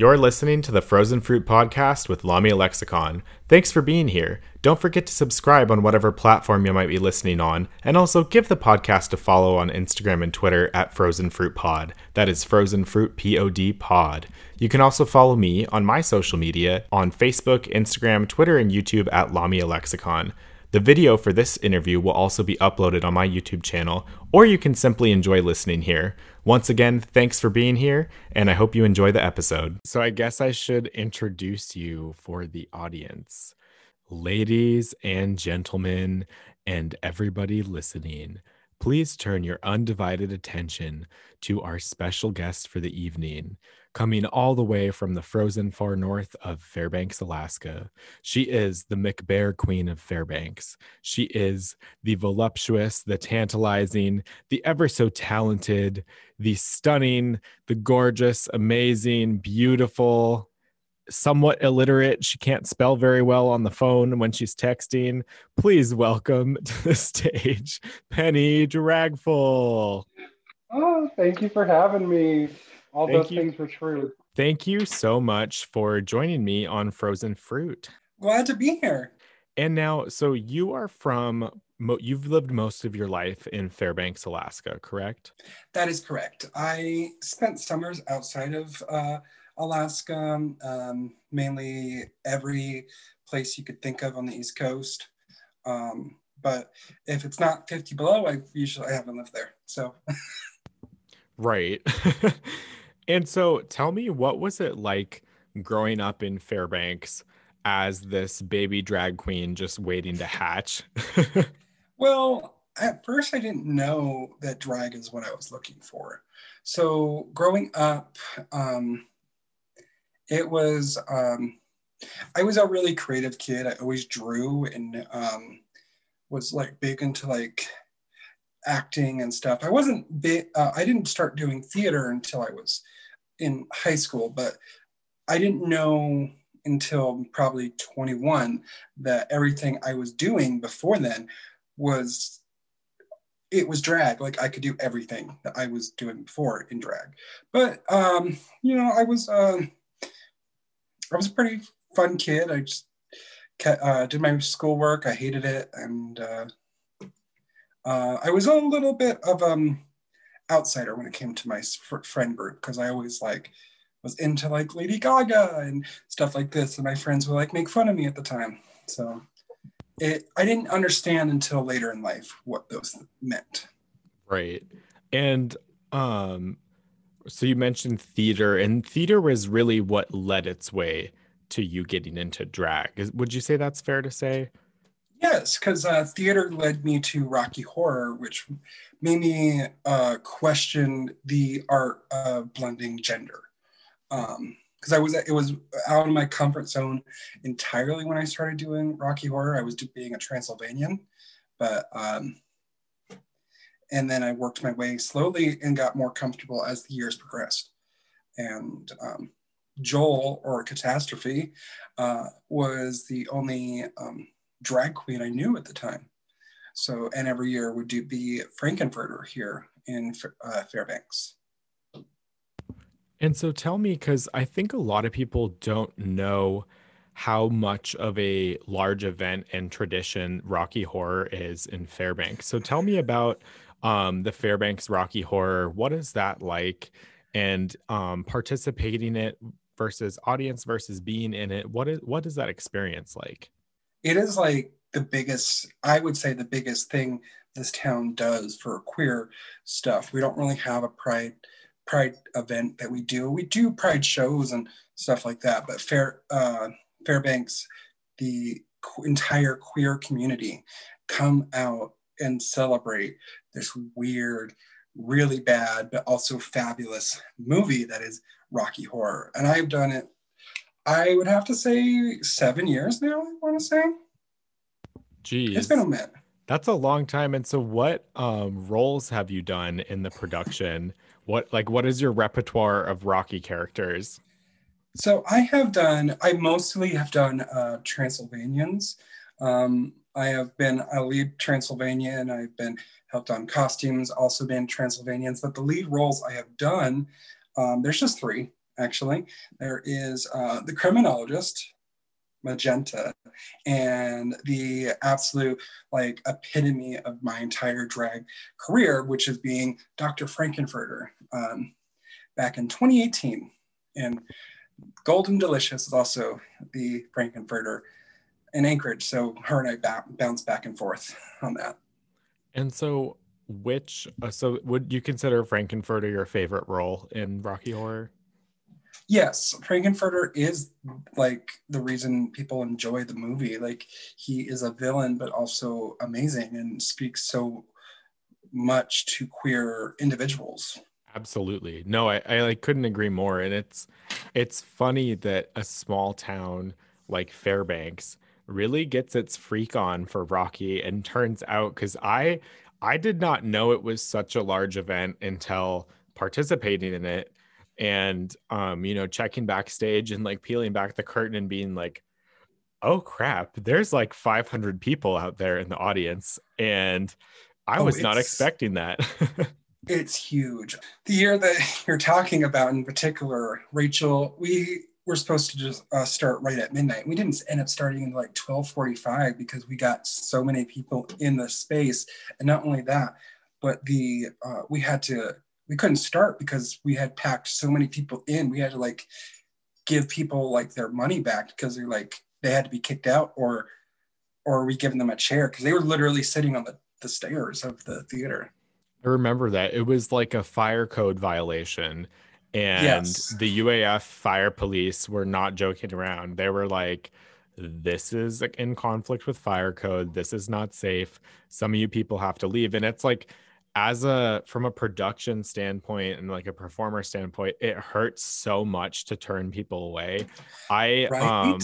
You're listening to the Frozen Fruit Podcast with Lamia Lexicon. Thanks for being here. Don't forget to subscribe on whatever platform you might be listening on, and also give the podcast a follow on Instagram and Twitter at Frozen Fruit Pod. That is Frozen Fruit Pod Pod. You can also follow me on my social media on Facebook, Instagram, Twitter, and YouTube at Lamia Lexicon. The video for this interview will also be uploaded on my YouTube channel, or you can simply enjoy listening here. Once again, thanks for being here, and I hope you enjoy the episode. So, I guess I should introduce you for the audience. Ladies and gentlemen, and everybody listening, please turn your undivided attention to our special guest for the evening coming all the way from the frozen far north of Fairbanks, Alaska. She is the McBear Queen of Fairbanks. She is the voluptuous, the tantalizing, the ever so talented, the stunning, the gorgeous, amazing, beautiful, somewhat illiterate. She can't spell very well on the phone when she's texting. Please welcome to the stage Penny Dragful. Oh, thank you for having me. All Thank those you. things were true. Thank you so much for joining me on Frozen Fruit. Glad to be here. And now, so you are from, you've lived most of your life in Fairbanks, Alaska, correct? That is correct. I spent summers outside of uh, Alaska, um, mainly every place you could think of on the East Coast. Um, but if it's not 50 below, I usually I haven't lived there. So Right. and so tell me, what was it like growing up in Fairbanks as this baby drag queen just waiting to hatch? Well, at first, I didn't know that drag is what I was looking for. So, growing up, um, it was, um, I was a really creative kid. I always drew and um, was like big into like acting and stuff. I wasn't big, uh, I didn't start doing theater until I was in high school, but I didn't know until probably 21 that everything I was doing before then was it was drag. Like i could do everything that i was doing before in drag. But um you know i was um i was a pretty fun kid. I just ca- uh, did my schoolwork. I hated it. And uh, uh, i was a little bit of um outsider when it came to my fr- friend group because i always like was into like lady gaga and stuff like this and my friends would like make fun of me at the time so it I didn't understand until later in life what those meant. right. And um so you mentioned theater and theater was really what led its way to you getting into drag. Would you say that's fair to say? Yes, because uh, theater led me to Rocky Horror, which made me uh, question the art of blending gender. Because I was it was out of my comfort zone entirely when I started doing Rocky Horror. I was being a Transylvanian, but um, and then I worked my way slowly and got more comfortable as the years progressed. And um, Joel or Catastrophe uh, was the only um, drag queen I knew at the time. So, and every year would do be Frank-N-Furter here in uh, Fairbanks. And so tell me, because I think a lot of people don't know how much of a large event and tradition Rocky Horror is in Fairbanks. So tell me about um, the Fairbanks Rocky Horror. What is that like? And um, participating in it versus audience versus being in it. What is what is that experience like? It is like the biggest, I would say, the biggest thing this town does for queer stuff. We don't really have a pride pride event that we do. We do pride shows and stuff like that, but Fair uh, Fairbanks, the entire queer community come out and celebrate this weird, really bad, but also fabulous movie that is Rocky Horror. And I've done it, I would have to say, seven years now, I want to say. Geez, It's been a minute. that's a long time. And so, what um, roles have you done in the production? What like what is your repertoire of Rocky characters? So I have done, I mostly have done uh, Transylvanians. Um, I have been a lead Transylvanian. I've been helped on costumes, also been Transylvanians. But the lead roles I have done, um, there's just three. Actually. There is uh, the criminologist, magenta and the absolute like epitome of my entire drag career which is being dr frank-n-furter um, back in 2018 and golden delicious is also the frank-n-furter in anchorage. So her and i bounce back and forth on that. And so which uh, so would you consider frank-n-furter your favorite role in rocky horror yes, Frank-N-Furter is like the reason people enjoy the movie. Like he is a villain, but also amazing and speaks so much to queer individuals. Absolutely. No, I, I like couldn't agree more. And it's it's funny that a small town like Fairbanks really gets its freak on for Rocky and turns out because I I did not know it was such a large event until participating in it and um you know checking backstage and like peeling back the curtain and being like oh crap there's like 500 people out there in the audience. And i oh, was not expecting that. It's huge. The year that you're talking about in particular rachel we were supposed to just uh, start right at midnight. We didn't end up starting in like 12:45 because we got so many people in the space. And not only that but the uh, we had to we couldn't start because we had packed so many people in. We had to like give people like their money back because they're like they had to be kicked out or or we given them a chair because they were literally sitting on the, the stairs of the theater. I remember that. It was like a fire code violation. And yes. the UAF fire police were not joking around. They were like, this is in conflict with fire code. This is not safe. Some of you people have to leave. And it's like, as a from a production standpoint and like a performer standpoint it hurts so much to turn people away i right? um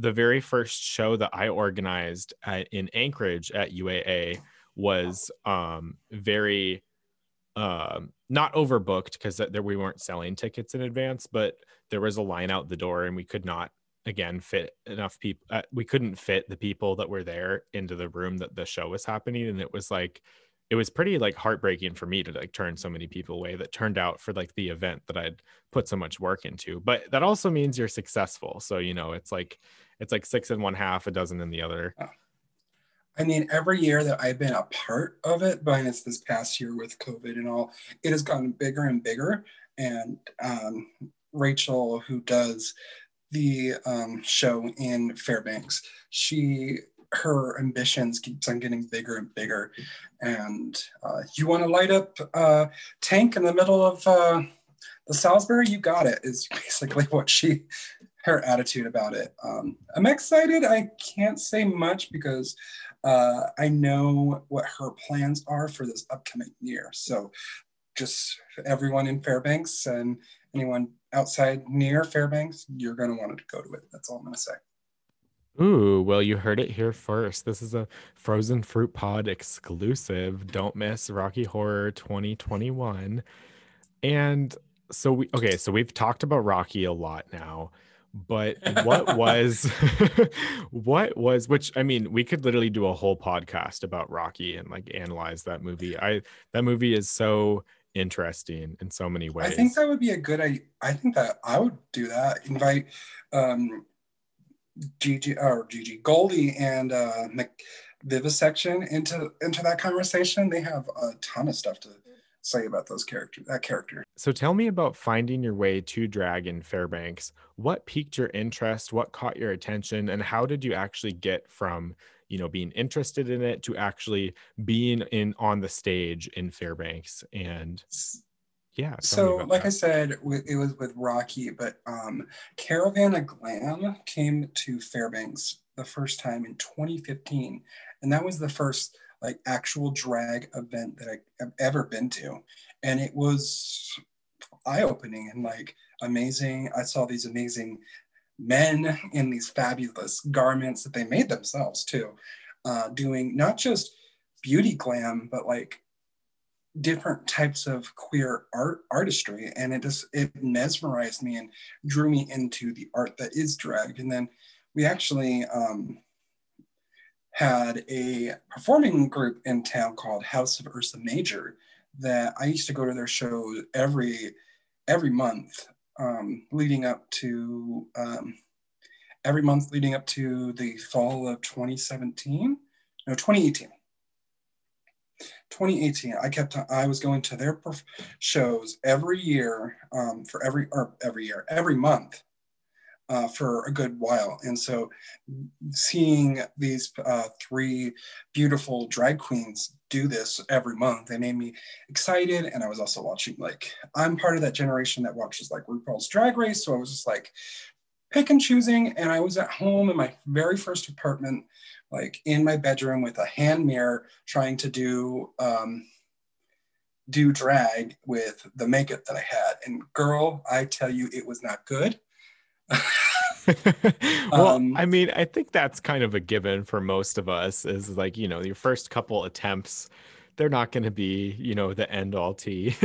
the very first show that i organized at, in anchorage at uaa was um very um not overbooked because there we weren't selling tickets in advance but there was a line out the door and we could not again fit enough people uh, we couldn't fit the people that were there into the room that the show was happening and it was like it was pretty like heartbreaking for me to like turn so many people away that turned out for like the event that I'd put so much work into. But that also means you're successful. So, you know, it's like it's like six in one half, a dozen in the other. I mean, every year that I've been a part of it, but it's this past year with COVID and all, it has gotten bigger and bigger. And um, Rachel, who does the um, show in Fairbanks, she her ambitions keeps on getting bigger and bigger. And uh, you want to light up a tank in the middle of uh, the Salisbury? You got it. Is basically what she her attitude about it. Um, I'm excited. I can't say much because uh, I know what her plans are for this upcoming year. So just everyone in Fairbanks and anyone outside near Fairbanks, you're going to want to go to it. That's all I'm going to say. Ooh, well, you heard it here first. This is a Frozen Fruit Pod exclusive. Don't miss Rocky Horror 2021. And so we okay, so we've talked about Rocky a lot now, but what was what was which I mean, we could literally do a whole podcast about Rocky and like analyze that movie. I that movie is so interesting in so many ways. I think that would be a good I I think that I would do that. Invite um Gigi or Gigi Goldie and uh, Vivisection into into that conversation. They have a ton of stuff to say about those characters. That character. So tell me about finding your way to drag in Fairbanks. What piqued your interest? What caught your attention? And how did you actually get from you know being interested in it to actually being in on the stage in Fairbanks and yeah. So, like that. I said, it was with Rocky, but um, Caravan of Glam came to Fairbanks the first time in 2015, and that was the first like actual drag event that I have ever been to, and it was eye-opening and like amazing. I saw these amazing men in these fabulous garments that they made themselves too, uh, doing not just beauty glam, but like different types of queer art artistry and it just it mesmerized me and drew me into the art that is drag. And then we actually um, had a performing group in town called house of ursa major that i used to go to their shows every every month um, leading up to um, every month leading up to the fall of 2017 no 2018 2018 i kept i was going to their shows every year um, for every or every year every month uh, for a good while. And so seeing these uh, three beautiful drag queens do this every month they made me excited. And i was also watching like i'm part of that generation that watches like rupaul's drag race. So i was just like pick and choosing. And i was at home in my very first apartment like in my bedroom with a hand mirror trying to do um, do drag with the makeup that I had. And girl, I tell you, it was not good. well, um, I mean, I think that's kind of a given for most of us is like, you know, your first couple attempts, they're not going to be, you know, the end all tea.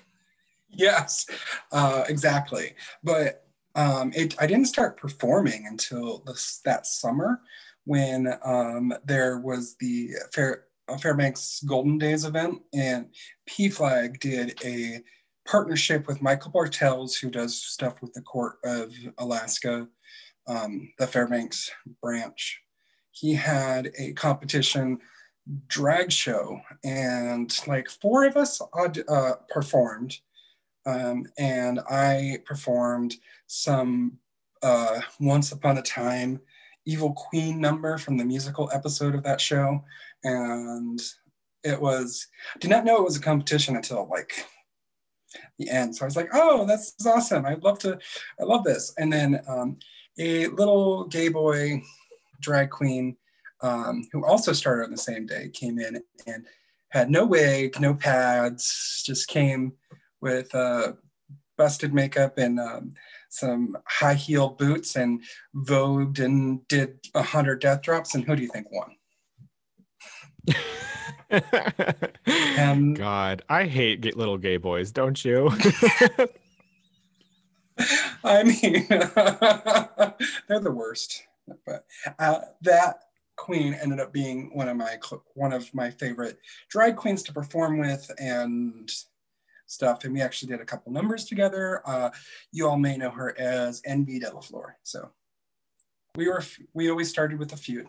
yes, uh, exactly. But um, it, I didn't start performing until this, that summer when um, there was the Fair, uh, Fairbanks Golden Days event, and PFLAG did a partnership with Michael Bartels, who does stuff with the Court of Alaska, um, the Fairbanks branch. He had a competition drag show, and like four of us uh, performed, um, and I performed some uh, Once Upon a Time evil queen number from the musical episode of that show. And it was did not know it was a competition until like the end. So i was like oh that's awesome. I'd love to i love this. And then um, a little gay boy drag queen um, who also started on the same day came in and had no wig no pads just came with uh, busted makeup and um, some high heel boots and vogued and did a hundred death drops. And who do you think won? um, God, I hate little gay boys, don't you? I mean, they're the worst. But uh, that queen ended up being one of my one of my favorite drag queens to perform with, and stuff. And we actually did a couple numbers together. Uh, you all may know her as Envy de la Flor. So we were, we always started with a feud.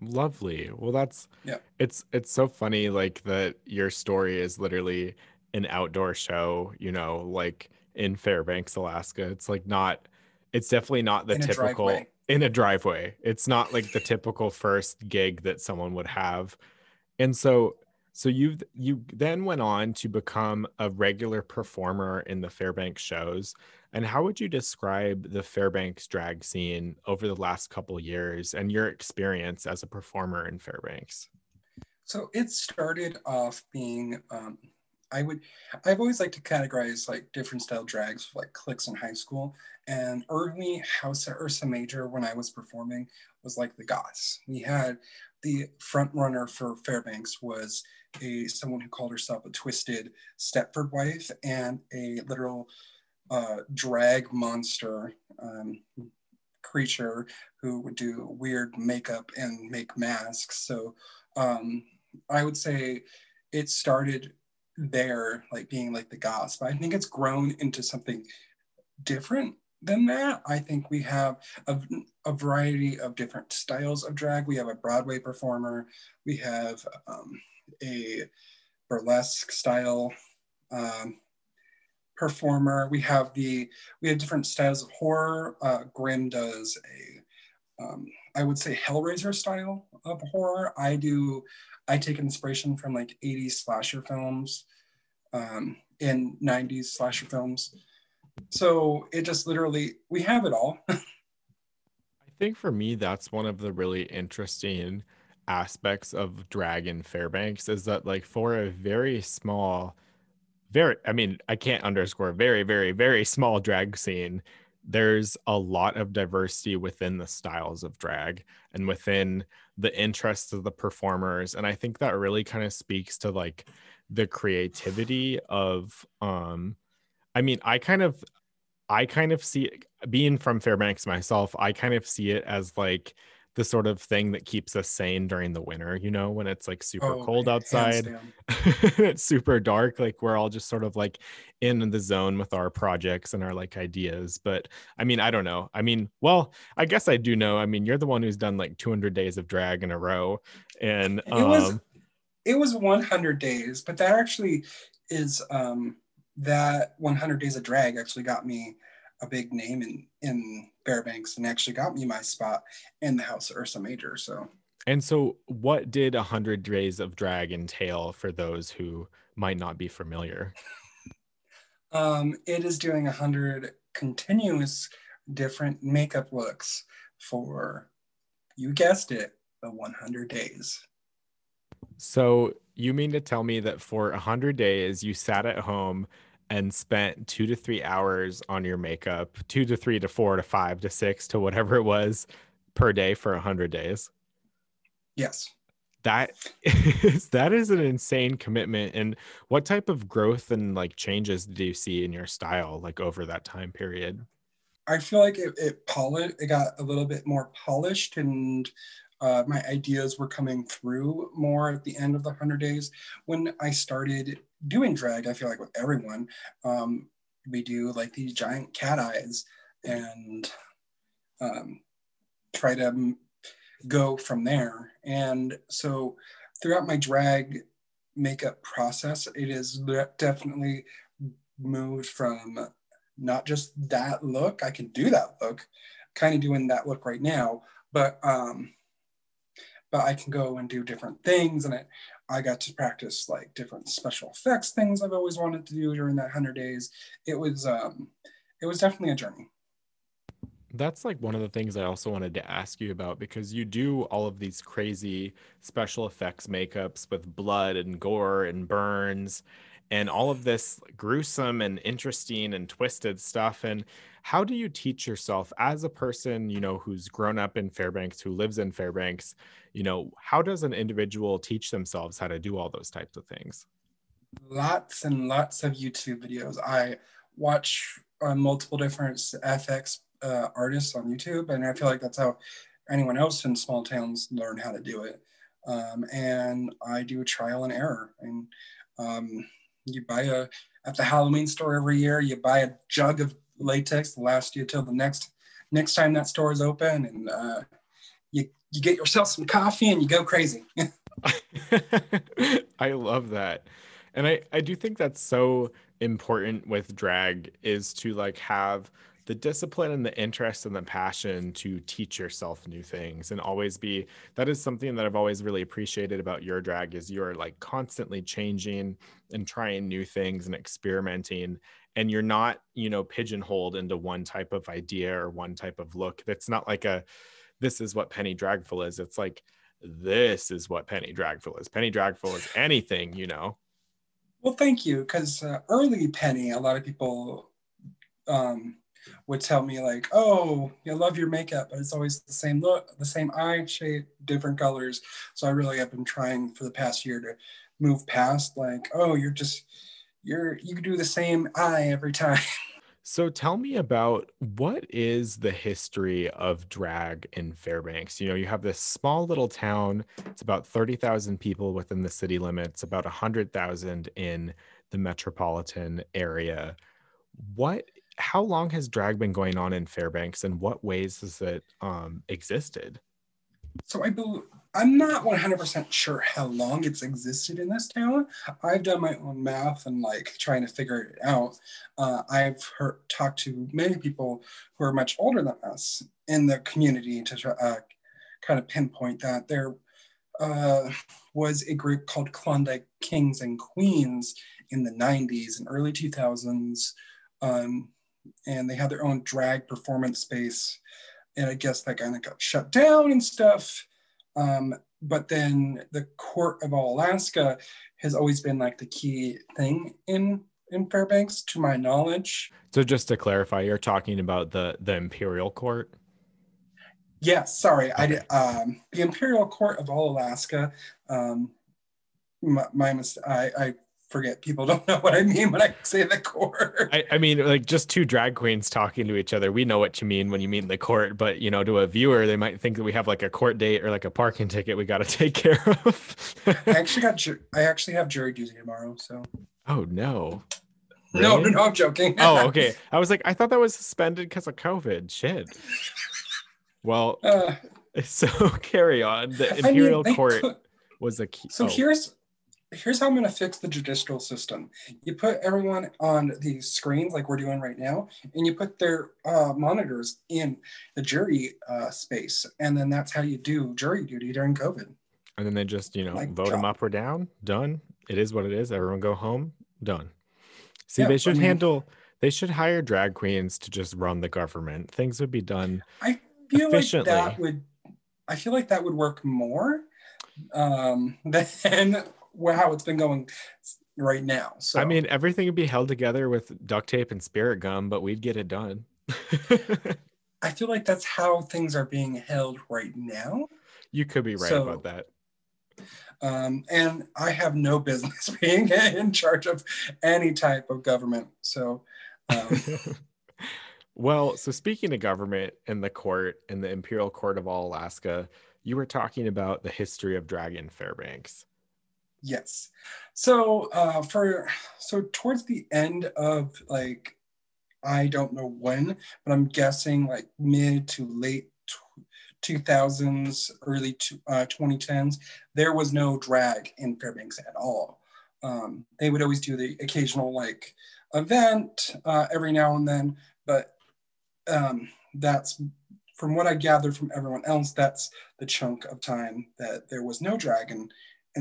Lovely. Well, that's, yeah, it's, it's so funny. Like that your story is literally an outdoor show, you know, like in Fairbanks, Alaska. It's like not, it's definitely not the in typical a in a driveway. It's not like the typical first gig that someone would have. And so so you you then went on to become a regular performer in the Fairbanks shows. And how would you describe the Fairbanks drag scene over the last couple years and your experience as a performer in Fairbanks? So it started off being um, I would I've always liked to categorize like different style drags like cliques in high school. And early House at Ursa Major when I was performing was like the goths. We had the front runner for Fairbanks was a someone who called herself a twisted Stepford wife and a literal uh, drag monster um, creature who would do weird makeup and make masks. So um, I would say it started there, like being like the goth, but I think it's grown into something different than that. I think we have a, a variety of different styles of drag. We have a Broadway performer, we have um, a burlesque style um, performer. We have the we have different styles of horror. Uh, Grimm does a um, I would say Hellraiser style of horror. I do I take inspiration from like 80s slasher films um, and 90s slasher films. So it just literally we have it all. I think for me that's one of the really interesting aspects of drag in Fairbanks is that like for a very small very I mean I can't underscore very very very small drag scene there's a lot of diversity within the styles of drag and within the interests of the performers and I think that really kind of speaks to like the creativity of um I mean I kind of I kind of see being from Fairbanks myself I kind of see it as like the sort of thing that keeps us sane during the winter, you know, when it's like super Oh, cold outside. it's super dark. Like we're all just sort of like in the zone with our projects and our like ideas. But I mean, I don't know. I mean, well, I guess I do know. I mean, you're the one who's done like 200 days of drag in a row. And It was um, it was 100 days, but that actually is um, that 100 days of drag actually got me a big name in in Fairbanks and actually got me my spot in the House of Ursa Major. So and so what did a 100 days of drag entail for those who might not be familiar? um, it is doing a 100 continuous different makeup looks for you guessed it, the 100 days. So you mean to tell me that for 100 days you sat at home and spent two to three hours on your makeup, two to three to four to five to six to whatever it was per day for 100 days? Yes. That is that is an insane commitment. And what type of growth and like changes did you see in your style like over that time period? I feel like it, it polished, it got a little bit more polished and uh, my ideas were coming through more at the end of the 100 days. When I started doing drag, I feel like with everyone, um, we do like these giant cat eyes and um, try to go from there. And so throughout my drag makeup process, it is de- definitely moved from not just that look. I can do that look, kind of doing that look right now, but um, but I can go and do different things, and it, I got to practice like different special effects things I've always wanted to do during that hundred days. It was um, it was definitely a journey. That's like one of the things I also wanted to ask you about because you do all of these crazy special effects makeups with blood and gore and burns and all of this gruesome and interesting and twisted stuff. And how do you teach yourself as a person, you know, who's grown up in Fairbanks, who lives in Fairbanks, you know, how does an individual teach themselves how to do all those types of things? Lots and lots of YouTube videos. I watch uh, multiple different FX uh, artists on YouTube, and I feel like that's how anyone else in small towns learn how to do it. Um, and I do trial and error. And um, you buy a at the Halloween store every year. You buy a jug of latex to last you till the next next time that store is open, and uh, you you get yourself some coffee and you go crazy. I love that. And I, I do think that's so important with drag is to like have the discipline and the interest and the passion to teach yourself new things and always be that is something that I've always really appreciated about your drag is you're like constantly changing and trying new things and experimenting. And you're not you know pigeonholed into one type of idea or one type of look. That's not like a this is what penny dragful is. It's like this is what penny dragful is. Penny dragful is anything you know? Well, thank you, because uh, early Penny, a lot of people um, would tell me like, "Oh, I love your makeup, but it's always the same look, the same eye shape, different colors." So I really have been trying for the past year to move past like, "Oh, you're just you're you do the same eye every time." So tell me about what is the history of drag in Fairbanks? You know, you have this small little town. It's about 30,000 people within the city limits, about 100,000 in the metropolitan area. What how long has drag been going on in Fairbanks and what ways has it um existed? So I believe I'm not 100% sure how long it's existed in this town. I've done my own math and like trying to figure it out. Uh, I've heard talked to many people who are much older than us in the community to try, uh, kind of pinpoint that there uh, was a group called Klondike Kings and Queens in the 90s and early 2000s. Um, and they had their own drag performance space and I guess that kind of got shut down and stuff. Um, but then the Court of All Alaska has always been like the key thing in in Fairbanks, to my knowledge. So just to clarify, you're talking about the the Imperial Court? Yes, sorry, I did. Um, the Imperial Court of All Alaska. Um, my, my I, I forget people don't know what I mean when I say the court. I, I mean, like just two drag queens talking to each other. We know what you mean when you mean the court, but you know, to a viewer, they might think that we have like a court date or like a parking ticket we got to take care of. I actually got, I actually have jury duty tomorrow. So, oh no. no, no, no, I'm joking. Oh, okay. I was like, I thought that was suspended because of COVID. Shit. Well, Uh, so carry on. The I mean, Imperial Court could- was a key. So oh, here's here's how I'm gonna fix the judicial system. You put everyone on these screens like we're doing right now, and you put their uh, monitors in the jury uh, space, and then that's how you do jury duty during COVID. and then they just, you know, like vote them up or down. Done. It is what it is. Everyone go home. Done. See, Yeah, they I should mean- handle. They should hire drag queens to just run the government. Things would be done. I feel like that would I feel like that would work more um, than how it's been going right now. So I mean, everything would be held together with duct tape and spirit gum, but we'd get it done. I feel like that's how things are being held right now. you could be right So- about that. Um, and I have no business being in charge of any type of government. So um, well, so speaking of government and the court and the Imperial Court of All Alaska, you were talking about the history of Dragon Fairbanks. Yes. So uh, for so towards the end of like I don't know when, but I'm guessing like mid to late two thousands, early to, uh, 2010s, there was no drag in Fairbanks at all. Um, they would always do the occasional like event uh, every now and then, but um, that's from what I gathered from everyone else, that's the chunk of time that there was no dragon in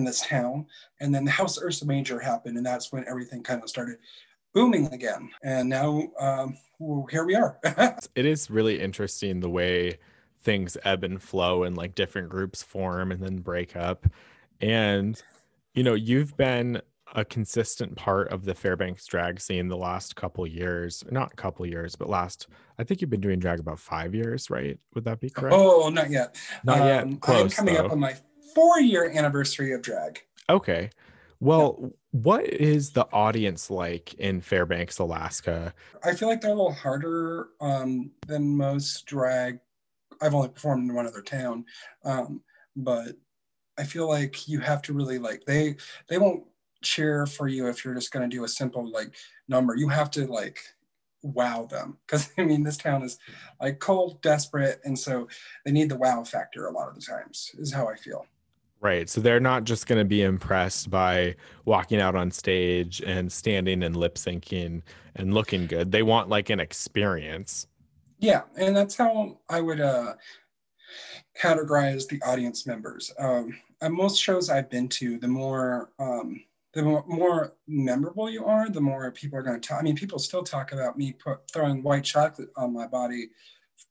this town. And then the House Ursa Major happened, and that's when everything kind of started booming again. And now um, well, here we are. It is really interesting the way things ebb and flow and like different groups form and then break up. And, you know, you've been a consistent part of the Fairbanks drag scene the last couple years, not couple years, but last, I think you've been doing drag about five years, right? Would that be correct? oh, not yet. Not yet. Um, I'm coming though. up on my four year anniversary of drag. Okay. Well, what is the audience like in Fairbanks, Alaska? I feel like they're a little harder um, than most drag. I've only performed in one other town, um, but I feel like you have to really like they they won't cheer for you if you're just going to do a simple like number. You have to like wow them because I mean this town is like cold, desperate, and so they need the wow factor a lot of the times. Is how I feel. Right. So they're not just going to be impressed by walking out on stage and standing and lip syncing and looking good. They want like an experience. Yeah, and that's how I would uh, categorize the audience members. Um, at most shows I've been to, the more um, the more, more memorable you are, the more people are going to talk. I mean, people still talk about me put, throwing white chocolate on my body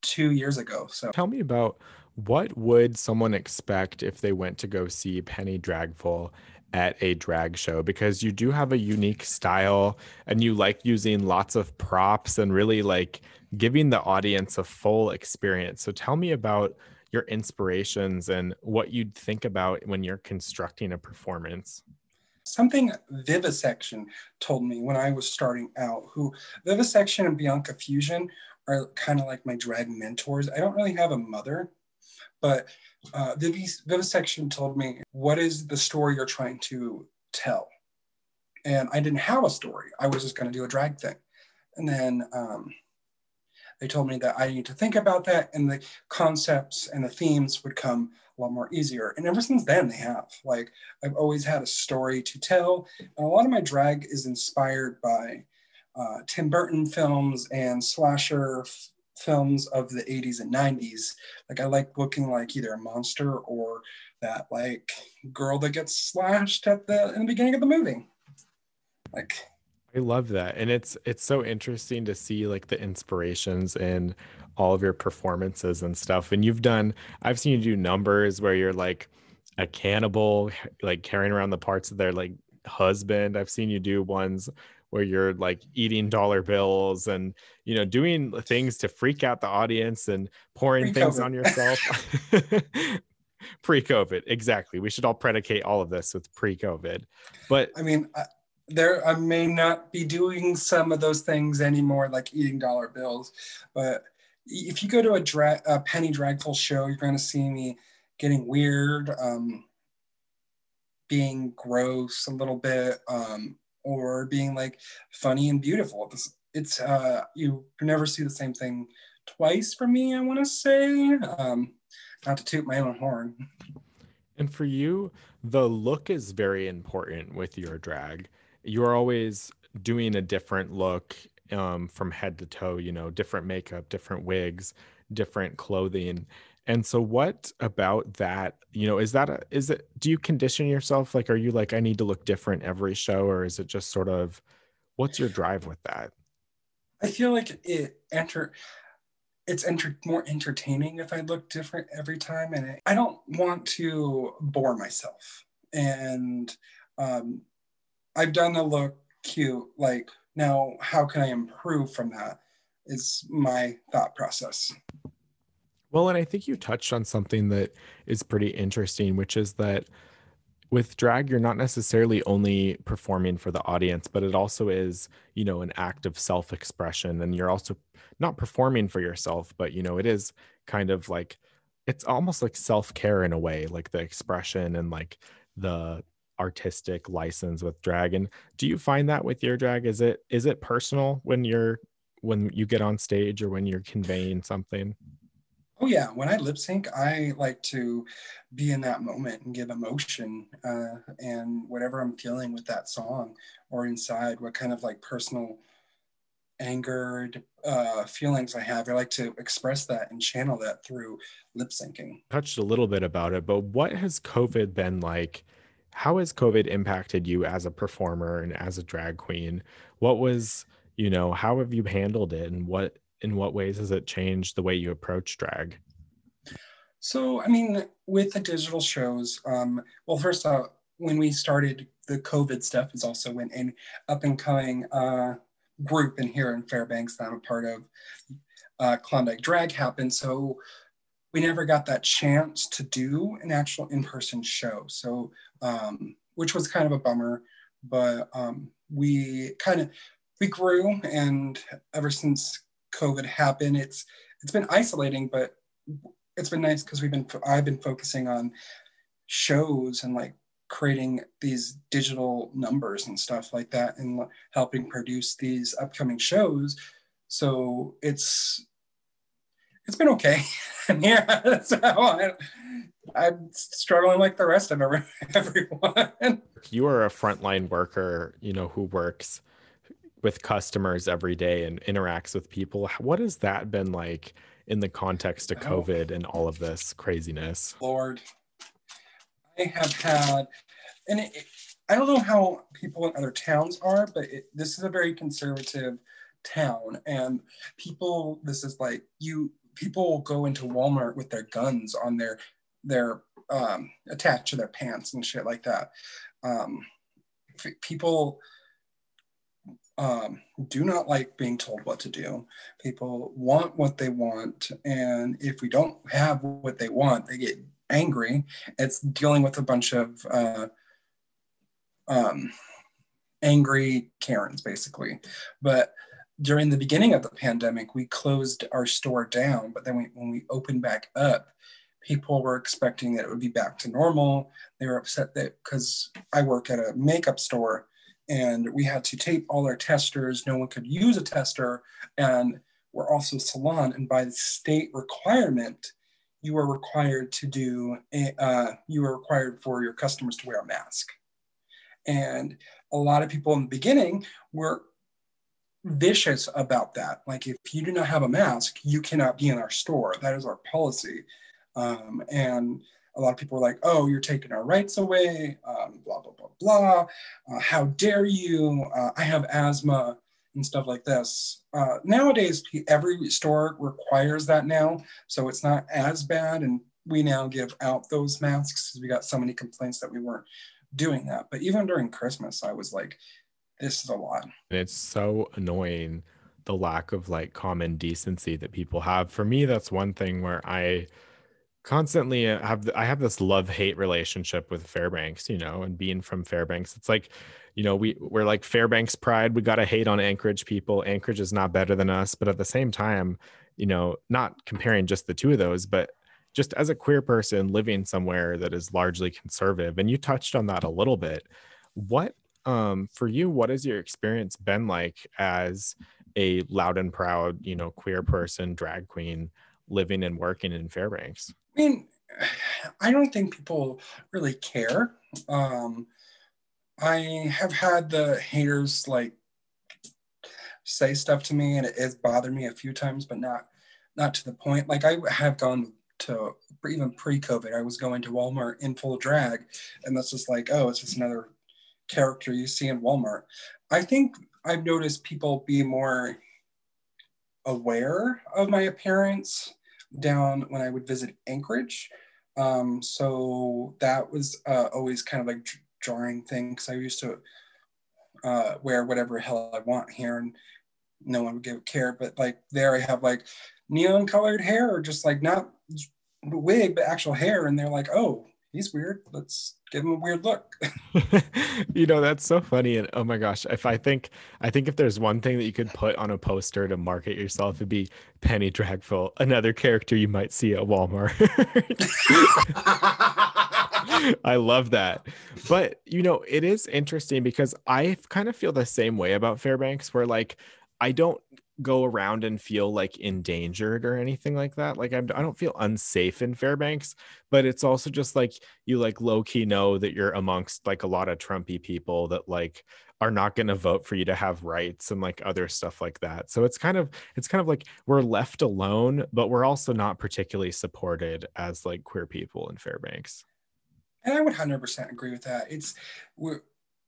two years ago. So Tell me about what would someone expect if they went to go see Penny Dragful at a drag show because you do have a unique style and you like using lots of props and really like giving the audience a full experience. So tell me about your inspirations and what you'd think about when you're constructing a performance. something Vivisection told me when I was starting out, who Vivisection and Bianca Fusion are kind of like my drag mentors. I don't really have a mother, but uh, Vivi- Vivisection told me, What is the story you're trying to tell? And I didn't have a story. I was just going to do a drag thing. And then um, they told me that I need to think about that and the concepts and the themes would come a lot more easier. And ever since then, they have. Like, I've always had a story to tell. And a lot of my drag is inspired by uh, Tim Burton films and slasher films of the 80s and 90s. Like, I like looking like either a monster or that like girl that gets slashed at the in the beginning of the movie. Like, I love that. And it's it's so interesting to see like the inspirations in all of your performances and stuff. And you've done I've seen you do numbers where you're like a cannibal like carrying around the parts of their like husband. I've seen you do ones where you're like eating dollar bills and you know doing things to freak out the audience and pouring things Pre-COVID. on yourself. pre-COVID, exactly. We should all predicate all of this with pre-COVID. But I mean, I, there I may not be doing some of those things anymore, like eating dollar bills. But if you go to a, dra- a penny dragful show, you're going to see me getting weird, um, being gross a little bit, um, or being like funny and beautiful. It's, it's uh, you never see the same thing twice for me. I want to say, um, not to toot my own horn. And for you, the look is very important with your drag. You're always doing a different look um, from head to toe, you know, different makeup, different wigs, different clothing. And so what about that, you know, is that a, is it do you condition yourself like are you like I need to look different every show or is it just sort of what's your drive with that? I feel like it enter it's enter- more entertaining if I look different every time and I don't want to bore myself. And um I've done the look cute like now, how can I improve from that? Is my thought process. Well, and I think you touched on something that is pretty interesting, which is that with drag, you're not necessarily only performing for the audience, but it also is, you know, an act of self expression. And you're also not performing for yourself, but, you know, it is kind of like, it's almost like self care in a way, like the expression and like the artistic license with drag and do you find that with your drag is it is it personal when you're when you get on stage or when you're conveying something oh yeah when i lip sync i like to be in that moment and give emotion uh, and whatever i'm feeling with that song or inside what kind of like personal angered uh, feelings I have. I like to express that and channel that through lip syncing. Touched a little bit about it, but what has COVID been like how has COVID impacted you as a performer and as a drag queen? What was, you know, how have you handled it and what in what ways has it changed the way you approach drag? So, I mean, with the digital shows, um, well, first off, when we started the COVID stuff is also when an up and coming uh, group in here in Fairbanks that I'm a part of, uh, Klondike Drag happened. So we never got that chance to do an actual in-person show. So, um, which was kind of a bummer, but um, we kind of we grew, and ever since COVID happened, it's it's been isolating, but it's been nice because we've been I've been focusing on shows and like creating these digital numbers and stuff like that and helping produce these upcoming shows so it's it's been okay. yeah, I, I'm struggling like the rest of everyone. You are a frontline worker, you know, who works with customers every day and interacts with people. What has that been like in the context of. COVID and all of this craziness? Lord, I have had, and it, it, I don't know how people in other towns are, but it, this is a very conservative town, and people. This is like you people go into Walmart with their guns on their their um, attached to their pants and shit like that. Um, people um, do not like being told what to do. People want what they want, and if we don't have what they want, they get angry. It's dealing with a bunch of uh, um, angry Karens, basically. But during the beginning of the pandemic, we closed our store down, but then we, when we opened back up, people were expecting that it would be back to normal. They were upset that because I work at a makeup store and we had to tape all our testers. No one could use a tester. And we're also salon. And by the state requirement, you are required to do, a, uh, you are required for your customers to wear a mask. And a lot of people in the beginning were vicious about that. Like, if you do not have a mask, you cannot be in our store. That is our policy. Um, and a lot of people were like, oh, you're taking our rights away, um, blah, blah, blah, blah. Uh, how dare you? Uh, I have asthma and stuff like this. Uh, nowadays, every store requires that now. So it's not as bad. And we now give out those masks because we got so many complaints that we weren't doing that. But even during Christmas, I was like, this is a lot. And it's so annoying the lack of like common decency that people have. For me, that's one thing where I constantly uh, have I have this love hate relationship with Fairbanks, you know, and being from Fairbanks, it's like, you know, we we're like Fairbanks pride. We got to hate on Anchorage people. Anchorage is not better than us, but at the same time, you know, not comparing just the two of those, but just as a queer person living somewhere that is largely conservative, and you touched on that a little bit. What um for you, what has your experience been like as a loud and proud, you know, queer person, drag queen? living and working in Fairbanks? I mean, I don't think people really care. Um, I have had the haters like say stuff to me, and it has bothered me a few times, but not not to the point. Like I have gone to even pre-COVID, I was going to Walmart in full drag, and that's just like, oh, it's just another character you see in Walmart. I think I've noticed people be more aware of my appearance down when I would visit Anchorage. Um, so that was uh, always kind of like jarring thing because I used to uh, wear whatever hell I want here and no one would give a care. But like there I have like neon colored hair or just like not wig, but actual hair. And they're like, oh, he's weird. Let's give him a weird look. you know, that's so funny. And oh my gosh, if I think I think if there's one thing that you could put on a poster to market yourself, it'd be Penny Dragful, another character you might see at Walmart. I love that. But you know, it is interesting because I kind of feel the same way about Fairbanks, where like I don't go around and feel like endangered or anything like that. Like I'm, I don't feel unsafe in Fairbanks, but it's also just like you like low key know that you're amongst like a lot of Trumpy people that like are not going to vote for you to have rights and like other stuff like that. So it's kind of it's kind of like we're left alone, but we're also not particularly supported as like queer people in Fairbanks. And I would 100% agree with that. It's we're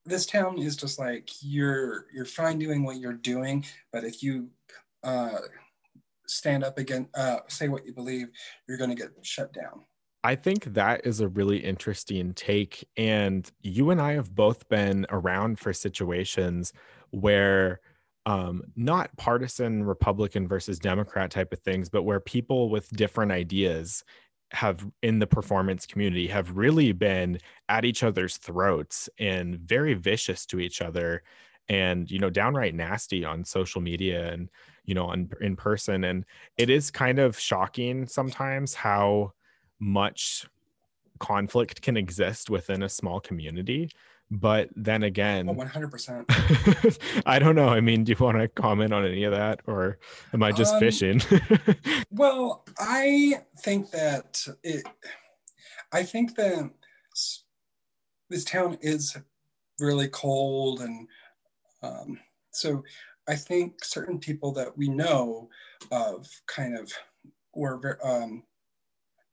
this town is just like you're you're fine doing what you're doing, but if you uh, stand up again, uh, say what you believe, you're going to get shut down. I think that is a really interesting take. And you and I have both been around for situations where um, not partisan Republican versus Democrat type of things, but where people with different ideas have in the performance community have really been at each other's throats and very vicious to each other and you know downright nasty on social media and you know on, in person. And it is kind of shocking sometimes how much conflict can exist within a small community but then again oh, 100% i don't know i mean do you want to comment on any of that or am i just um, fishing? well i think that it i think that this town is really cold and um, so i think certain people that we know of kind of were um,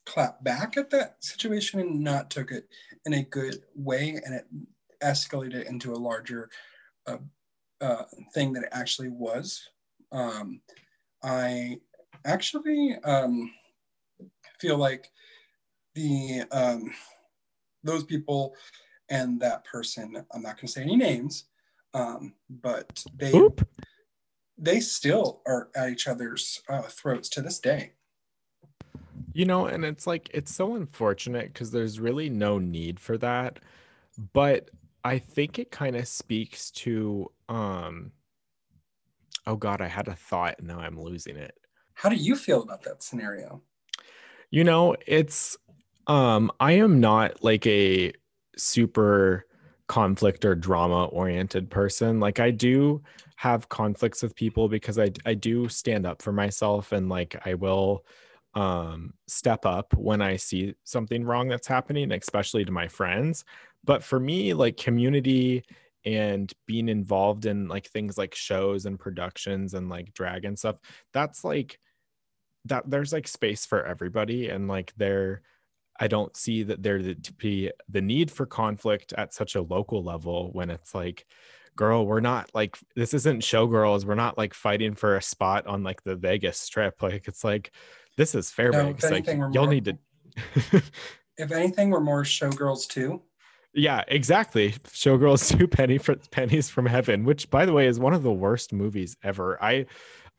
clap back at that situation and not took it in a good way and it escalated into a larger uh, uh, thing that it actually was. Um, I actually um, feel like the um, those people and that person. I'm not going to say any names, um, but they Oop. they still are at each other's uh, throats to this day. You know, and it's like it's so unfortunate because there's really no need for that. But I think it kind of speaks to um oh god, I had a thought and now I'm losing it. How do you feel about that scenario? You know, it's um I am not like a super conflict or drama oriented person. Like I do have conflicts with people because I I do stand up for myself and like I will um step up when I see something wrong that's happening, especially to my friends but for me like community and being involved in like things like shows and productions and like drag and stuff that's like that there's like space for everybody. And like there i don't see that there to be the need for conflict at such a local level when it's like girl we're not like this isn't showgirls. We're not like fighting for a spot on like the vegas strip. Like it's like this is fairbanks. no, like y'all more, need to if anything we're more showgirls too yeah, exactly. Showgirls two penny for pennies from heaven, which by the way is one of the worst movies ever. I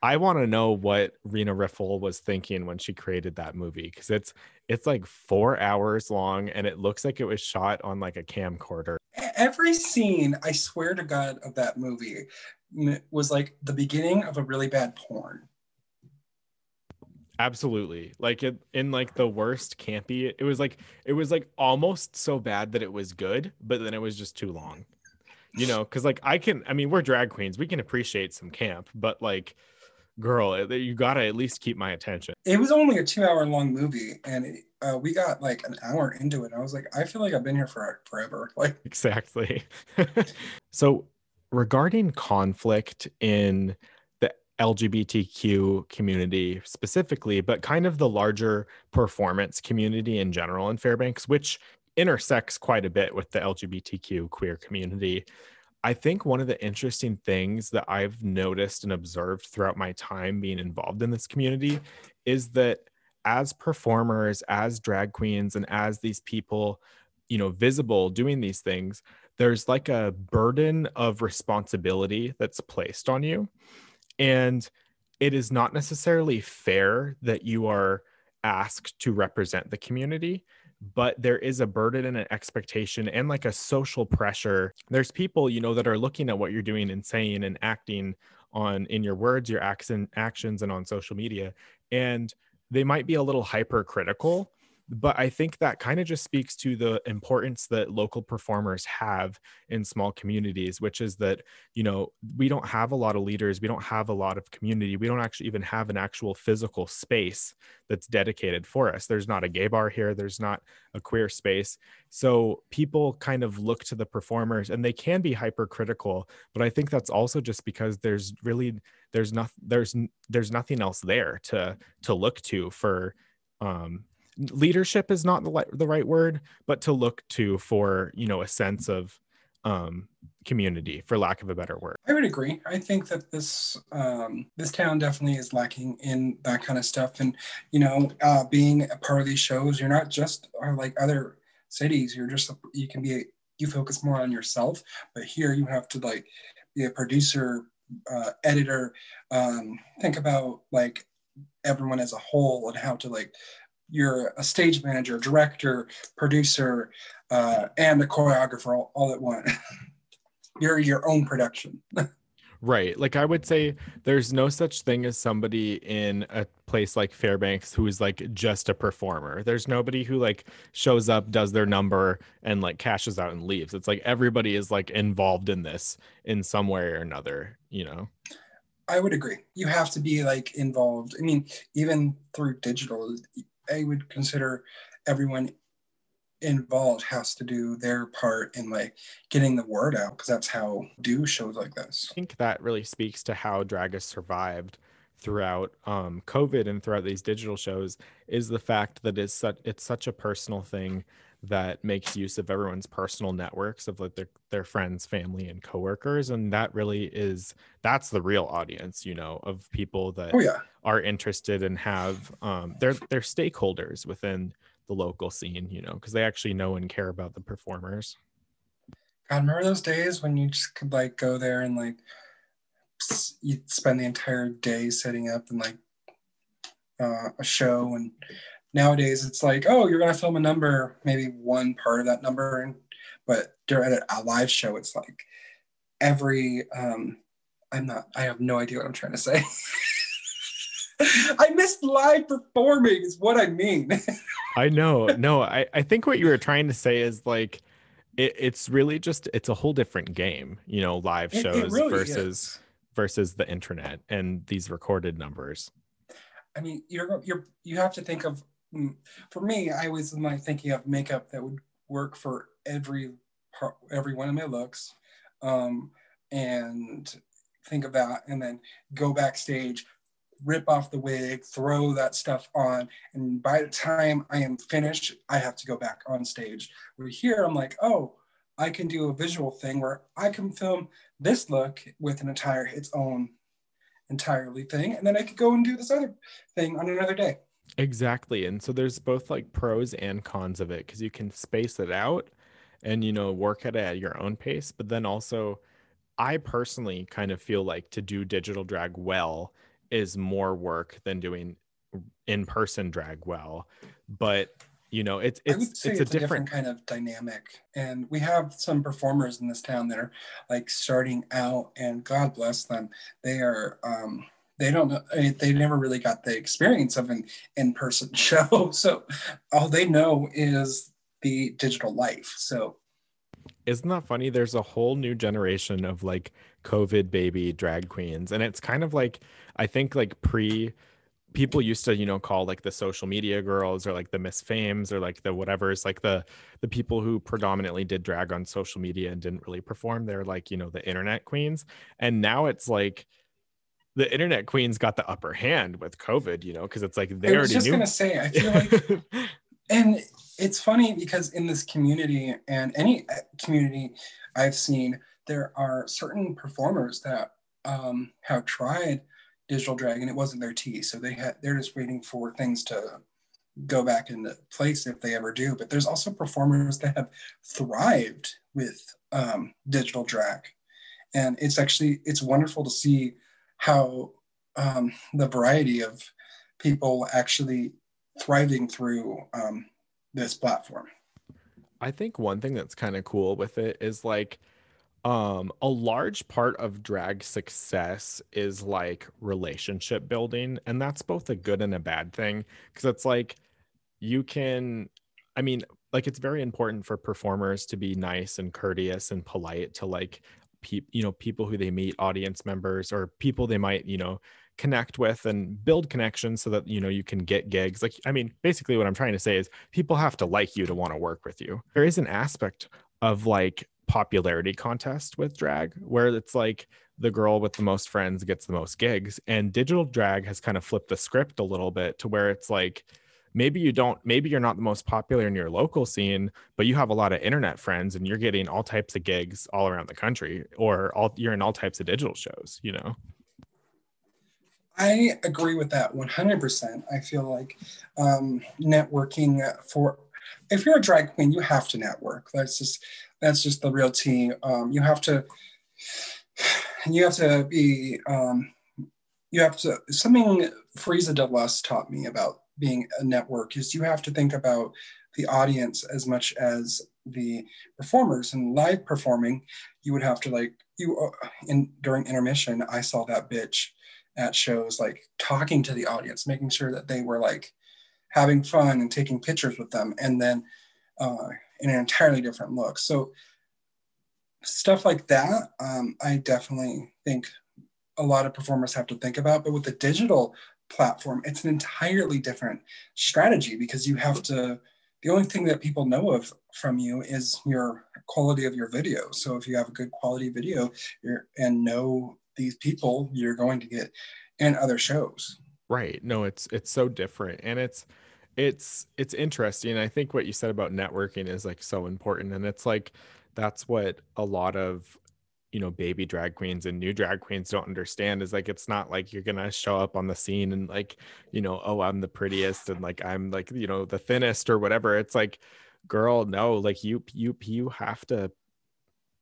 I want to know what Rena Riffel was thinking when she created that movie because it's it's like four hours long and it looks like it was shot on like a camcorder. Every scene, I swear to God, of that movie was like the beginning of a really bad porn. Absolutely. Like it in like the worst campy. It was like it was like almost so bad that it was good, but then it was just too long. You know, cuz like I can I mean, we're drag queens. We can appreciate some camp, but like girl, you got to at least keep my attention. It was only a 2-hour long movie and it, uh, we got like an hour into it. I was like, I feel like I've been here for forever. Like Exactly. so regarding conflict in LGBTQ community specifically, but kind of the larger performance community in general in Fairbanks, which intersects quite a bit with the LGBTQ queer community. I think one of the interesting things that I've noticed and observed throughout my time being involved in this community is that as performers, as drag queens, and as these people, you know, visible doing these things, there's like a burden of responsibility that's placed on you. And it is not necessarily fair that you are asked to represent the community, but there is a burden and an expectation and like a social pressure. There's people, you know, that are looking at what you're doing and saying and acting on in your words, your accent actions, and on social media. And they might be a little hypercritical but I think that kind of just speaks to the importance that local performers have in small communities, which is that, you know, we don't have a lot of leaders, we don't have a lot of community, we don't actually even have an actual physical space that's dedicated for us. There's not a gay bar here, there's not a queer space. So people kind of look to the performers and they can be hypercritical, but I think that's also just because there's really there's not there's there's nothing else there to to look to for um leadership is not the, the right word but to look to for you know a sense of um community for lack of a better word. I would agree. I think that this um this town definitely is lacking in that kind of stuff. And you know uh being a part of these shows you're not just like other cities you're just you can be a, you focus more on yourself. But here you have to like be a producer uh, editor um think about like everyone as a whole and how to like you're a stage manager, director, producer, uh, and a choreographer all, all at once. you're your own production. right. Like I would say there's no such thing as somebody in a place like Fairbanks who is like just a performer. There's nobody who like shows up, does their number, and like cashes out and leaves. It's like everybody is like involved in this in some way or another, you know? I would agree. You have to be like involved. I mean, even through digital, I would consider everyone involved has to do their part in like getting the word out because that's how do shows like this. I think that really speaks to how drag has survived throughout um, COVID and throughout these digital shows is the fact that it's such it's such a personal thing that makes use of everyone's personal networks of like their, their friends family and coworkers and that really is that's the real audience you know of people that oh, yeah. are interested and have um they're they're stakeholders within the local scene you know because they actually know and care about the performers god remember those days when you just could like go there and like you'd spend the entire day setting up and like uh, a show and nowadays it's like oh you're going to film a number maybe one part of that number but during a live show it's like every um i'm not i have no idea what i'm trying to say. I missed live performing is what i mean. I know no I, I think what you were trying to say is like it, it's really just it's a whole different game you know live shows it, it really versus is. versus the internet and these recorded numbers. I mean you're you're you have to think of for me, I was like thinking of makeup that would work for every part, every one of my looks, um, and think that, and then go backstage, rip off the wig, throw that stuff on, and by the time I am finished, I have to go back on stage. Where here, I'm like, oh, I can do a visual thing where I can film this look with an entire its own entirely thing, and then I could go and do this other thing on another day. Exactly. And so there's both like pros and cons of it because you can space it out and, you know, work at it at your own pace. But then also, I personally kind of feel like to do digital drag well, is more work than doing in-person drag well but you know it's it's it's, it's, a, a different, different kind of dynamic and we have some performers in this town that are like starting out and god bless them they are um they don't know eh, they never really got the experience of an in-person show. So all they know is the digital life. So isn't that funny? There's a whole new generation of like covid baby drag queens. And it's kind of like i think like pre people used to you know call like the social media girls or like the miss fames or like the whatever's like the the people who predominantly did drag on social media and didn't really perform. They're like you know the internet queens. And now it's like the internet queens got the upper hand with covid you know because it's like they I was already just knew gonna say i feel like and it's funny because in this community and any uh, community i've seen there are certain performers that um, have tried digital drag and it wasn't their tea so they had they're just waiting for things to go back into place if they ever do. But there's also performers that have thrived with um, digital drag and it's actually it's wonderful to see how um, the variety of people actually thriving through um, this platform. I think one thing that's kind of cool with it is like um a large part of drag success is like relationship building and that's both a good and a bad thing because it's like you can i mean like it's very important for performers to be nice and courteous and polite to like pe- you know people who they meet audience members or people they might you know connect with and build connections so that you know you can get gigs. Like i mean basically what i'm trying to say is people have to like you to want to work with you. There is an aspect of like popularity contest with drag where it's like the girl with the most friends gets the most gigs and digital drag has kind of flipped the script a little bit to where it's like maybe you don't maybe you're not the most popular in your local scene but you have a lot of internet friends and you're getting all types of gigs all around the country or all you're in all types of digital shows you know? I agree with that 100% i feel like um, networking for if you're a drag queen you have to network. That's just that's just the real tea. Um, you have to you have to be um, you have to something Frieza DeLust taught me about being a network is you have to think about the audience as much as the performers. And live performing you would have to like you uh, in during intermission i saw that bitch at shows like talking to the audience making sure that they were like having fun and taking pictures with them and then uh, in an entirely different look. So stuff like that um, i definitely think a lot of performers have to think about. But with the digital platform, it's an entirely different strategy because you have to, the only thing that people know of from you is your quality of your video. So if you have a good quality video and know these people, you're going to get in other shows. Right. No, it's it's so different. And it's it's it's interesting. I think what you said about networking is like so important. And it's like that's what a lot of you know baby drag queens and new drag queens don't understand is like it's not like you're gonna show up on the scene and like you know oh i'm the prettiest and like i'm like you know the thinnest or whatever. It's like girl no like you you you have to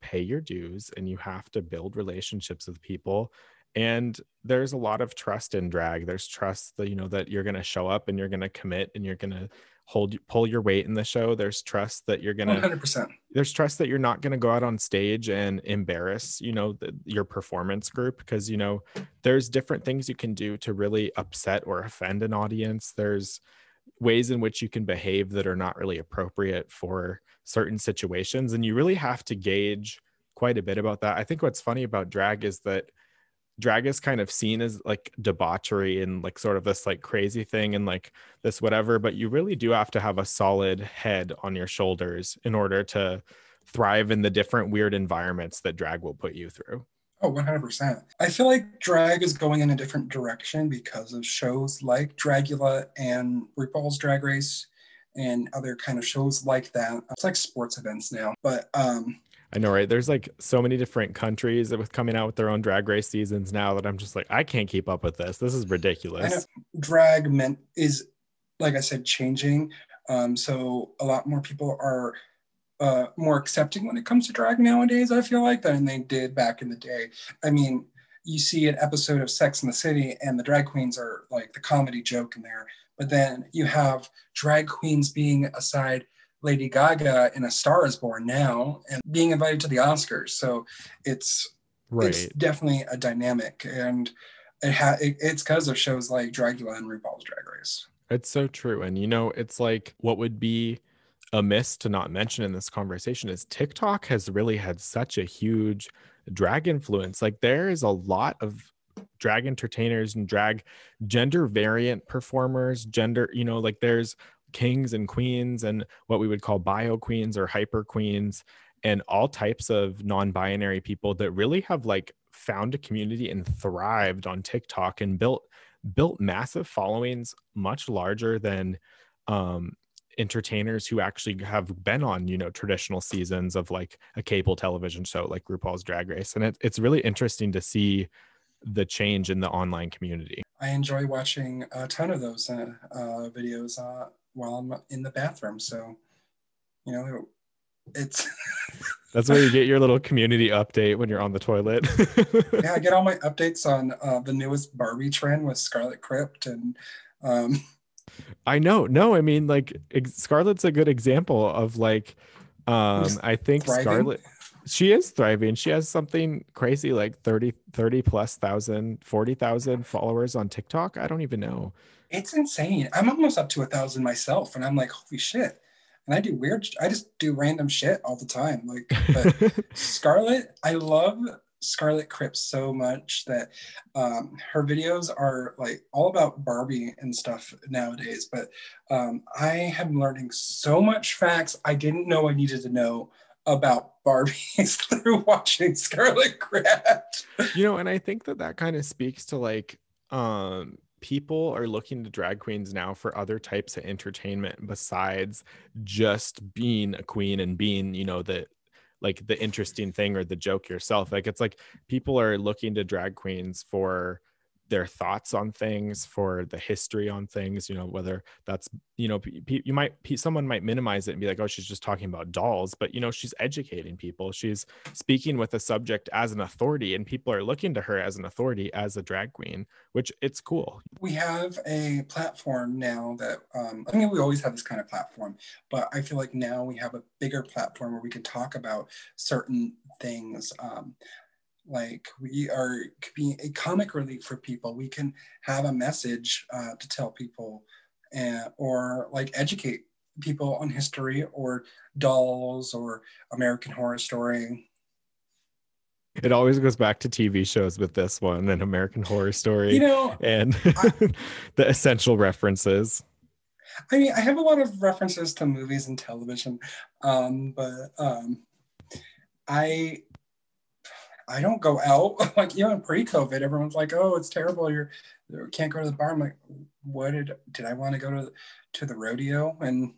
pay your dues and you have to build relationships with people. And there's a lot of trust in drag. There's trust that you know that you're going to show up and you're going to commit and you're going to hold pull your weight in the show there's trust that you're gonna 100% there's trust that you're not gonna go out on stage and embarrass you know the, your performance group because you know there's different things you can do to really upset or offend an audience. There's ways in which you can behave that are not really appropriate for certain situations and you really have to gauge quite a bit about that. I think what's funny about drag is that drag is kind of seen as like debauchery and like sort of this like crazy thing and like this whatever but you really do have to have a solid head on your shoulders in order to thrive in the different weird environments that drag will put you through. Oh 100% i feel like drag is going in a different direction because of shows like dragula and rupaul's drag race and other kind of shows like that. It's like sports events now but um I know, right? There's like so many different countries that with coming out with their own drag race seasons now that I'm just like, I can't keep up with this. This is ridiculous. Drag meant is, like I said, changing. Um, so a lot more people are uh, more accepting when it comes to drag nowadays. I feel like than they did back in the day. I mean, you see an episode of Sex in the City and the drag queens are like the comedy joke in there, but then you have drag queens being aside Lady Gaga in A Star Is Born now and being invited to the Oscars. So it's right. it's definitely a dynamic, and it ha- it, it's because of shows like Dragula and RuPaul's Drag Race. It's so true, and you know, it's like what would be amiss to not mention in this conversation is TikTok has really had such a huge drag influence. Like there is a lot of drag entertainers and drag gender variant performers, gender, you know, like there's kings and queens and what we would call bio queens or hyper queens and all types of non-binary people that really have like found a community and thrived on TikTok and built built massive followings much larger than um entertainers who actually have been on you know traditional seasons of like a cable television show like RuPaul's Drag Race and it, it's really interesting to see the change in the online community. I enjoy watching a ton of those uh, uh, videos uh, while I'm in the bathroom. So, you know, it's that's where you get your little community update when you're on the toilet. yeah, I get all my updates on uh, the newest Barbie trend with Scarlet Crypt and um, I know. No, I mean like Scarlet's a good example of like um I think thriving. Scarlet she is thriving. She has something crazy like 30 30 plus thousand, 40,000 followers on TikTok. I don't even know. It's insane. I'm almost up to a thousand myself and I'm like, holy shit. And I do weird I just do random shit all the time. Like Scarlet, I love Scarlet Crypt so much that um, her videos are like all about Barbie and stuff nowadays. But um, I am learning so much facts I didn't know I needed to know about Barbies through watching Scarlet Crypt. You know, and I think that that kind of speaks to like um people are looking to drag queens now for other types of entertainment besides just being a queen and being, you know, the like the interesting thing or the joke yourself. Like it's like people are looking to drag queens for their thoughts on things for the history on things you know whether that's you know you might someone might minimize it and be like oh she's just talking about dolls but you know she's educating people. She's speaking with a subject as an authority and people are looking to her as an authority as a drag queen which it's cool. We have a platform now that um, i mean we always have this kind of platform but i feel like now we have a bigger platform where we can talk about certain things um, like we are being a comic relief for people. We can have a message uh, to tell people and, or like educate people on history or dolls or american horror story. It always goes back to tv shows with this one and american horror story you know and I, the essential references. I mean i have a lot of references to movies and television um, but um, i I don't go out. like even pre-COVID, everyone's like, "Oh, it's terrible. You're you can't go to the bar." I'm like, "What did did I want to go to to the rodeo and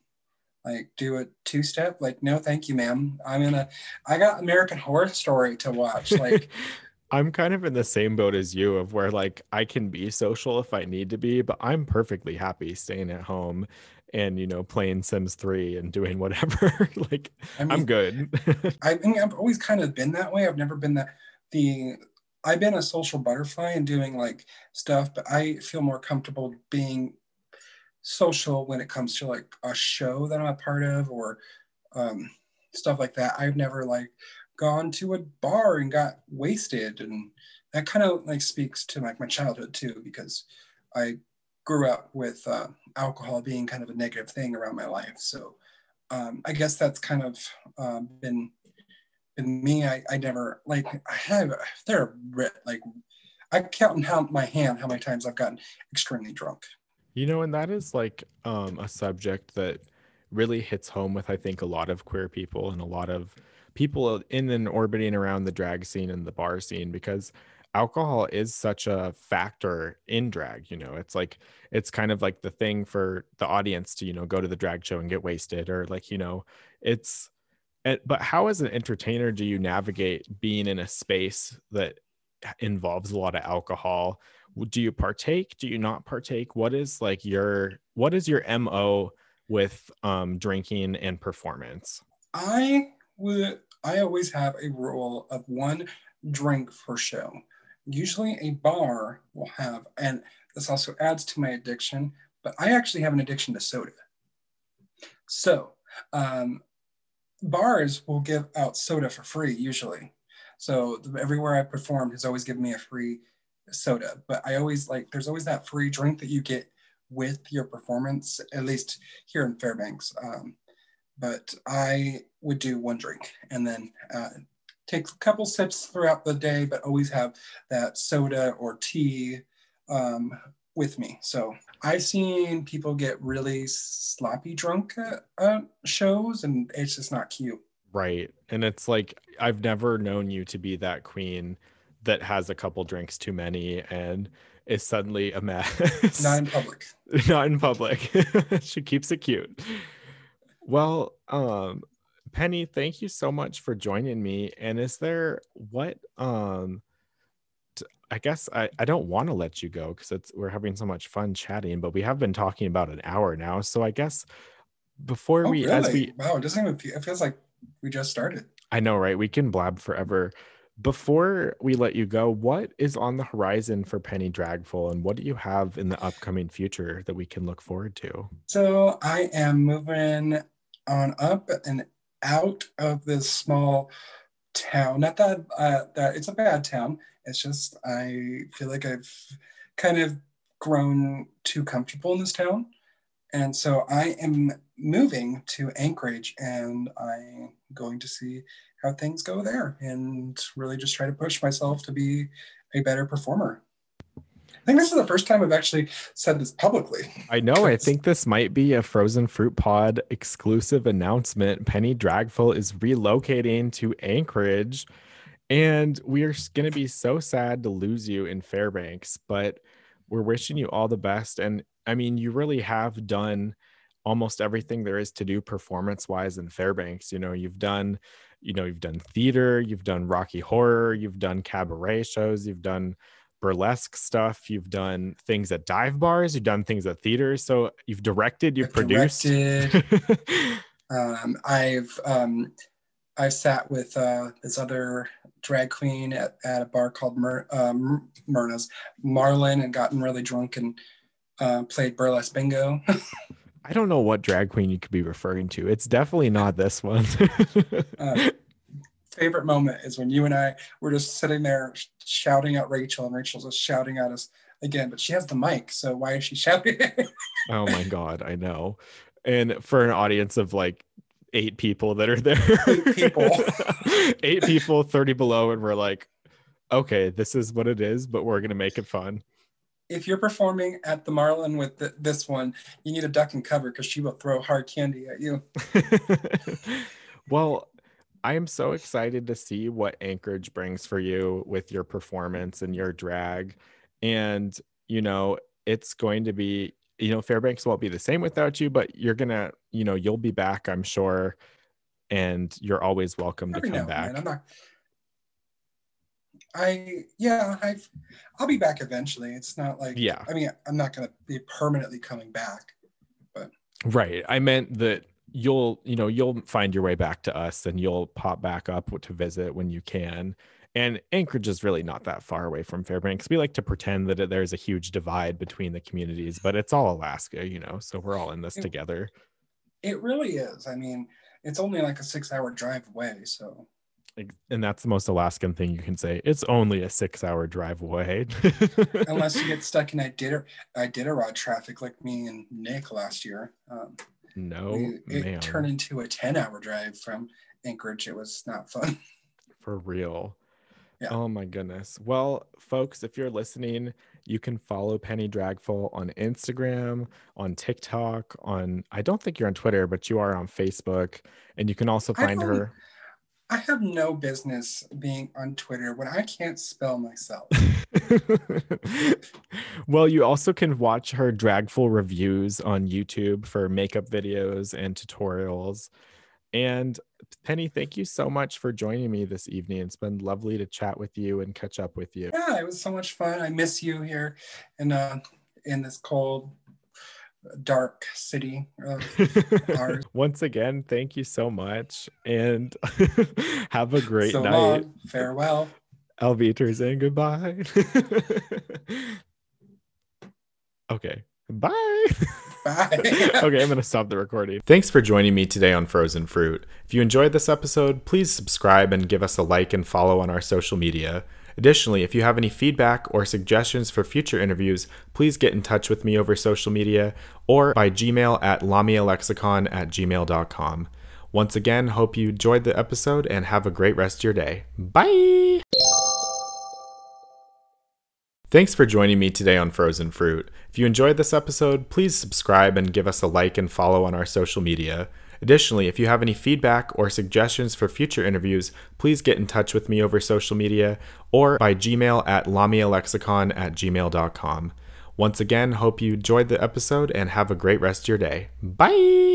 like do a two step? Like, no, thank you, ma'am. I'm in a. I got American Horror Story to watch. Like." I'm kind of in the same boat as you of where like I can be social if I need to be, but I'm perfectly happy staying at home and you know playing Sims 3 and doing whatever. like I am good. I mean I've always kind of been that way. I've never been that the I've been a social butterfly and doing like stuff, but I feel more comfortable being social when it comes to like a show that I'm a part of or um, stuff like that. I've never like gone to a bar and got wasted and that kind of like speaks to like my childhood too because I grew up with uh, alcohol being kind of a negative thing around my life. So um, I guess that's kind of uh, been been me. I, I never like I have there are like I count how my hand how many times I've gotten extremely drunk. You know, and that is like um, a subject that really hits home with I think a lot of queer people and a lot of people in and orbiting around the drag scene and the bar scene because alcohol is such a factor in drag you know it's like it's kind of like the thing for the audience to you know go to the drag show and get wasted or like you know it's it, but how as an entertainer do you navigate being in a space that involves a lot of alcohol do you partake? Do you not partake? What is like your what is your mo with um drinking and performance? I would i always have a rule of one drink per show usually a bar will have, and this also adds to my addiction, but I actually have an addiction to soda. So, um, bars will give out soda for free usually. So, everywhere I perform has always given me a free soda, but I always like, there's always that free drink that you get with your performance, at least here in Fairbanks. Um, but I would do one drink and then uh, take a couple sips throughout the day, but always have that soda or tea um, with me. So I've seen people get really sloppy drunk at uh, shows, and it's just not cute. Right. And it's like, I've never known you to be that queen that has a couple drinks too many and is suddenly a mess. Not in public. Not in public. she keeps it cute. Well, um, Penny, thank you so much for joining me. And is there what um t- I guess I, I don't want to let you go because it's we're having so much fun chatting, but we have been talking about an hour now. So I guess before Oh, we really? as we wow, it doesn't even feel, it feels like we just started. I know, right? We can blab forever. Before we let you go, what is on the horizon for Penny Dragful and what do you have in the upcoming future that we can look forward to? So I am moving on up and out of this small town. Not that uh, that it's a bad town. It's just I feel like I've kind of grown too comfortable in this town, and so I am moving to Anchorage, and I'm going to see how things go there, and really just try to push myself to be a better performer. I think this is the first time I've actually said this publicly. I know. I think this might be a Frozen Fruit Pod exclusive announcement. Penny Dragful is relocating to Anchorage, and we are going to be so sad to lose you in Fairbanks, but we're wishing you all the best. And I mean, you really have done almost everything there is to do performance wise in Fairbanks. You know, you've done, you know, you've done theater, you've done Rocky Horror, you've done cabaret shows, you've done burlesque stuff, you've done things at dive bars, you've done things at theaters. So you've directed, you've I've produced. directed. Um, I've um, I've sat with uh, this other drag queen at, at a bar called um, Myrna's Marlin and gotten really drunk and uh, played burlesque bingo. I don't know what drag queen you could be referring to. It's definitely not this one. Uh, favorite moment is when you and I were just sitting there shouting at Rachel and Rachel's just shouting at us again, but she has the mic, so why is she shouting? oh my god, I know. And for an audience of like eight people that are there, Eight people. eight people, 30 below, and we're like, okay, this is what it is, but we're gonna make it fun. if you're performing at the Marlin with th- this one, you need a duck and cover because she will throw hard candy at you. well, I am so excited to see what Anchorage brings for you with your performance and your drag. And, you know, it's going to be, you know, Fairbanks won't be the same without you, but you're going to, you know, you'll be back, I'm sure. And you're always welcome to come back. I'm not. I yeah, I I'll be back eventually. It's not like Yeah. I mean, I'm not gonna be permanently coming back. But. Right. I meant that you'll, you know, you'll find your way back to us and you'll pop back up to visit when you can. And Anchorage is really not that far away from Fairbanks. We like to pretend that there's a huge divide between the communities, but it's all Alaska, you know, so we're all in this Yeah. together. It really is. I mean, it's only like a six hour drive away. So And that's the most Alaskan thing you can say. It's only a six hour drive away. unless you get stuck in Iditar- Iditarod traffic like me and Nick last year, um, no, we- it man. turned into a 10 hour drive from Anchorage. It was not fun. For real. Yeah. Oh my goodness. Well, folks, if you're listening, you can follow Penny Dragful on Instagram, on TikTok, on I don't think you're on Twitter, but you are on Facebook. And you can also find her. I have no business being on Twitter when I can't spell myself. well, you also can watch her dragful reviews on YouTube for makeup videos and tutorials. And Penny, thank you so much for joining me this evening. It's been lovely to chat with you and catch up with you. Yeah, it was so much fun. I miss you here in uh in this cold, dark city. Of ours. Once again, thank you so much and have a great so night. long. Farewell. Alviter saying goodbye. okay. Bye. Bye. okay, I'm going to stop the recording. Thanks for joining me today on Frozen Fruit. If you enjoyed this episode, please subscribe and give us a like and follow on our social media. Additionally, if you have any feedback or suggestions for future interviews, please get in touch with me over social media or by Gmail at lamialexicon at gmail.com. Once again, hope you enjoyed the episode and have a great rest of your day. Bye! Thanks for joining me today on Frozen Fruit. If you enjoyed this episode, please subscribe and give us a like and follow on our social media. Additionally, if you have any feedback or suggestions for future interviews, please get in touch with me over social media or by Gmail at lamialexicon at gmail.com. Once again, hope you enjoyed the episode and have a great rest of your day. Bye!